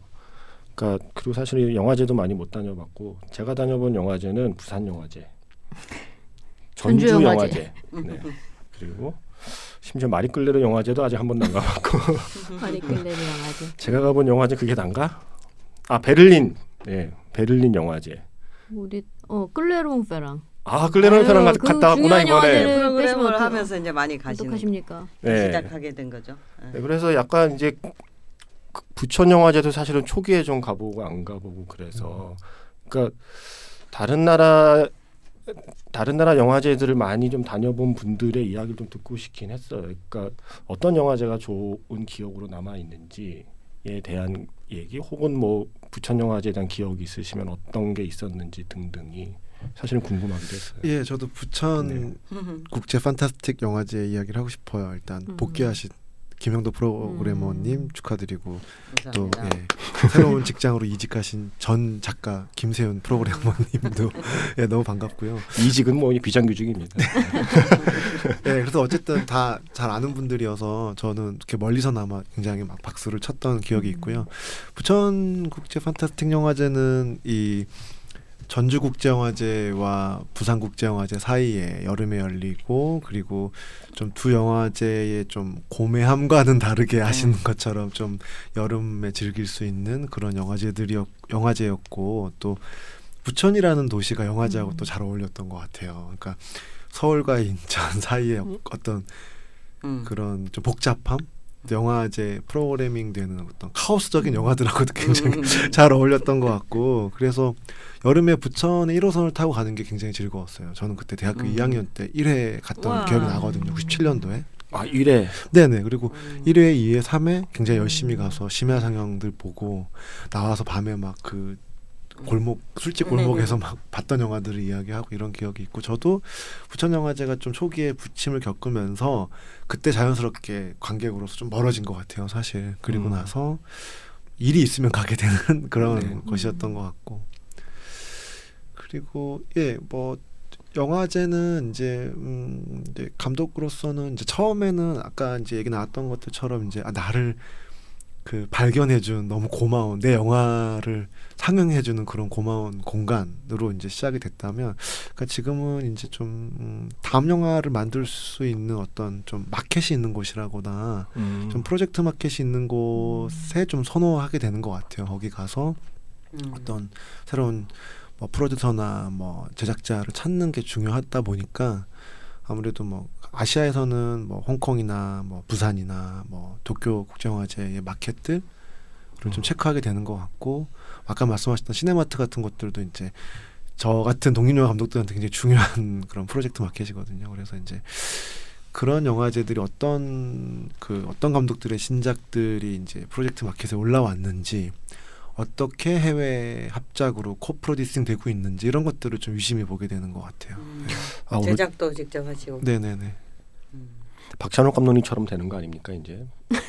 그러니까 그리고 사실 영화제도 많이 못 다녀봤고 제가 다녀본 영화제는 부산 영화제, 전주 전주 영화제. 영화제, 네. 그리고 심지어 마리끌레르 영화제도 아직 한 번도 안 가봤고 마리끌레르 영화제. 제가 가본 영화제 그게 난가? 아 베를린, 네 베를린 영화제. 우리 어 끌레롱페랑. 아 끌레르페랑 아유, 그 갔다 왔구나 이번에. 빼시면 프로그램을 하면서 이제 많이 가시는 어떡하십니까? 네. 시작하게 된 거죠. 네. 네, 그래서 약간 이제 그 부천 영화제도 사실은 초기에 좀 가보고 안 가보고 그래서 그러니까 다른 나라 다른 나라 영화제들을 많이 좀 다녀본 분들의 이야기를 좀 듣고 싶긴 했어요. 그러니까 어떤 영화제가 좋은 기억으로 남아 있는지에 대한 얘기 혹은 뭐 부천 영화제에 대한 기억이 있으시면 어떤 게 있었는지 등등이 사실은 궁금하기도 했어요. 예, 저도 부천 네. 국제 판타스틱 영화제 이야기를 하고 싶어요. 일단 음. 복귀하신 김영도 프로그래머님 음. 축하드리고 또 감사합니다. 예, 새로운 직장으로 이직하신 전 작가 김세윤 프로그래머님도 예, 너무 반갑고요. 이직은 뭐 비정규직입니다. 예, 그래서 어쨌든 다 잘 아는 분들이어서 저는 이렇게 멀리서나마 굉장히 막 박수를 쳤던 기억이 있고요. 부천 국제 판타스틱 영화제는 이 전주 국제영화제와 부산 국제영화제 사이에 여름에 열리고 그리고 좀 두 영화제의 좀 고매함과는 다르게 하시는 것처럼 좀 여름에 즐길 수 있는 그런 영화제들이었 영화제였고 또 부천이라는 도시가 영화제하고 음. 또잘 어울렸던 것 같아요. 그러니까 서울과 인천 사이에 어떤 음. 그런 좀 복잡함 영화제 프로그래밍 되는 어떤 카오스적인 영화들하고도 굉장히 음. 잘 어울렸던 것 같고 그래서 여름에 부천에 1호선을 타고 가는 게 굉장히 즐거웠어요. 저는 그때 대학교 음. 2학년 때 1회 갔던 와. 기억이 나거든요. 97년도에. 아 이래 네네. 그리고 음. 1회, 2회, 3회 굉장히 음. 열심히 가서 심야 상영들 보고 나와서 밤에 막 그 골목 술집 음. 골목에서 막 봤던 영화들을 이야기하고 이런 기억이 있고 저도 부천 영화제가 좀 초기에 부침을 겪으면서 그때 자연스럽게 관객으로서 좀 멀어진 것 같아요 사실 그리고 음. 나서 일이 있으면 가게 되는 그런 네. 것이었던 음. 것 같고 그리고 예뭐 영화제는 이제 음 이제 감독으로서는 이제 처음에는 아까 이제 얘기 나왔던 것들처럼 이제 아 나를 그 발견해준 너무 고마운 내 영화를 상영해주는 그런 고마운 공간으로 이제 시작이 됐다면, 그러니까 지금은 이제 좀 음, 다음 영화를 만들 수 있는 어떤 좀 마켓이 있는 곳이라거나 음. 좀 프로젝트 마켓이 있는 곳에 좀 선호하게 되는 것 같아요. 거기 가서 음. 어떤 새로운 뭐 프로듀서나 뭐 제작자를 찾는 게 중요하다 보니까 아무래도 뭐 아시아에서는 뭐 홍콩이나 뭐 부산이나 뭐 도쿄 국제영화제의 마켓들을 좀 음. 체크하게 되는 것 같고 아까 말씀하셨던 시네마트 같은 것들도 이제 저 같은 독립영화 감독들한테 굉장히 중요한 그런 프로젝트 마켓이거든요. 그래서 이제 그런 영화제들이 어떤 그 어떤 감독들의 신작들이 이제 프로젝트 마켓에 올라왔는지 어떻게 해외 합작으로 코프로듀싱 되고 있는지 이런 것들을 좀 유심히 보게 되는 것 같아요. 음. 아, 오늘 제작도 직접 하시고. 네네네. 음. 박찬욱 감독님처럼 되는 거 아닙니까 이제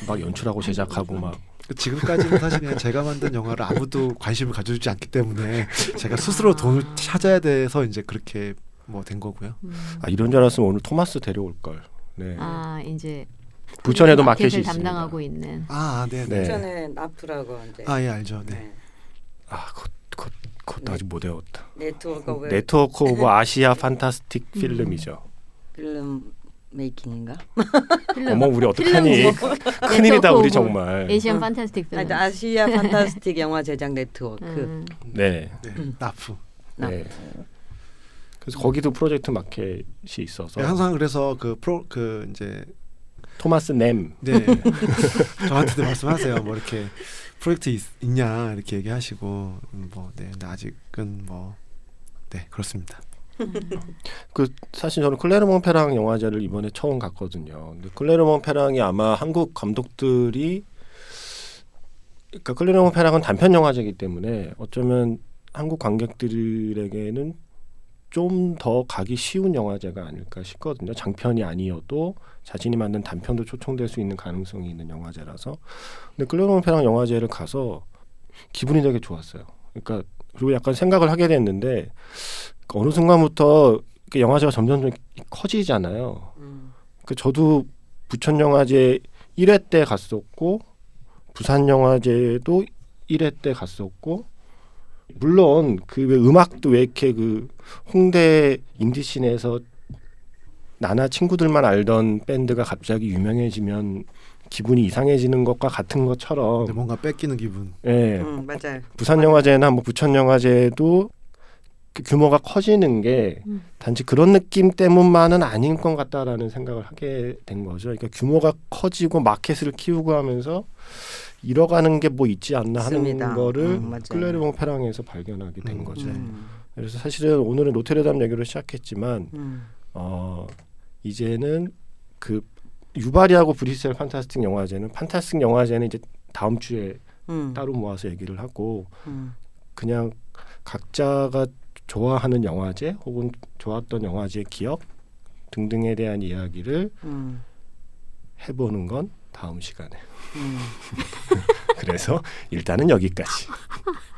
막 연출하고 제작하고 막 지금까지는 사실 그냥 제가 만든 영화를 아무도 관심을 가져주지 않기 때문에 제가 스스로 돈을 찾아야 돼서 이제 그렇게 뭐 된 거고요. 음. 아, 이런 줄 알았으면 오늘 토마스 데려올 걸 네. 아 이제 부천에도 마켓이 있습니다. 담당하고 있는. 아, 네, 네. 네. 전에 NAFF라고 이제 아, 예, 알죠. 네. 네. 아, 그것, 그것, 그것도 아직 못 외웠다. Network of Network of Asia Fantastic Film이죠. film making인가? 어머 우리 어떡하니? 뭐, 큰일이다 우리 정말. Asian Fantastic Film. 아니, 아시아 fantastic 영화 제작 네트워크. 음. 네. 네. NAFF. 네. 그래서 거기도 프로젝트 마켓이 있어서 네, 항상 그래서 그 프로 그 이제 토마스 남 네 저한테도 말씀하세요. 뭐 이렇게 프로젝트 있, 냐 이렇게 얘기하시고 음, 뭐 네, 근데 아직은 뭐 네 그렇습니다. 그 사실 저는 클레르몬 페랑 영화제를 이번에 처음 갔거든요. 근데 클레르몬 페랑이 아마 한국 감독들이 그러니까 클레르몬 페랑은 단편 영화제이기 때문에 어쩌면 한국 관객들에게는 좀 더 가기 쉬운 영화제가 아닐까 싶거든요. 장편이 아니어도 자신이 만든 단편도 초청될 수 있는 가능성이 있는 영화제라서. 근데 클레르몬 페랑 영화제를 가서 기분이 되게 좋았어요. 그러니까 그리고 약간 생각을 하게 됐는데 어느 순간부터 그 영화제가 점점 좀 커지잖아요. 음. 그 저도 부천 영화제 1회 때 갔었고 부산 영화제도 1회 때 갔었고 물론 그 왜 음악도 왜 이렇게 그 홍대 indie scene에서 나나 친구들만 알던 밴드가 갑자기 유명해지면 기분이 이상해지는 것과 같은 것처럼 네, 뭔가 뺏기는 기분. 예, 음, 맞아요. 부산 영화제나 뭐 부천 영화제도 그 규모가 커지는 게 음. 단지 그런 느낌 때문만은 아닌 것 같다라는 생각을 하게 된 거죠. 그러니까 규모가 커지고 마켓을 키우고 하면서 잃어가는 게 뭐 있지 않나 하는 있습니다. 거를 음. 클레르몽 페랑에서 발견하게 된 음, 거죠. 음. 그래서 사실은 오늘은 노트르담 얘기로 시작했지만 음. 어 이제는 그 유바리하고 브리셀 판타스틱 영화제는 판타스틱 영화제는 이제 다음 주에 음. 따로 모아서 얘기를 하고 음. 그냥 각자가 좋아하는 영화제 혹은 좋았던 영화제의 기억 등등에 대한 이야기를 음. 해보는 건 다음 시간에. 음. 그래서 일단은 여기까지.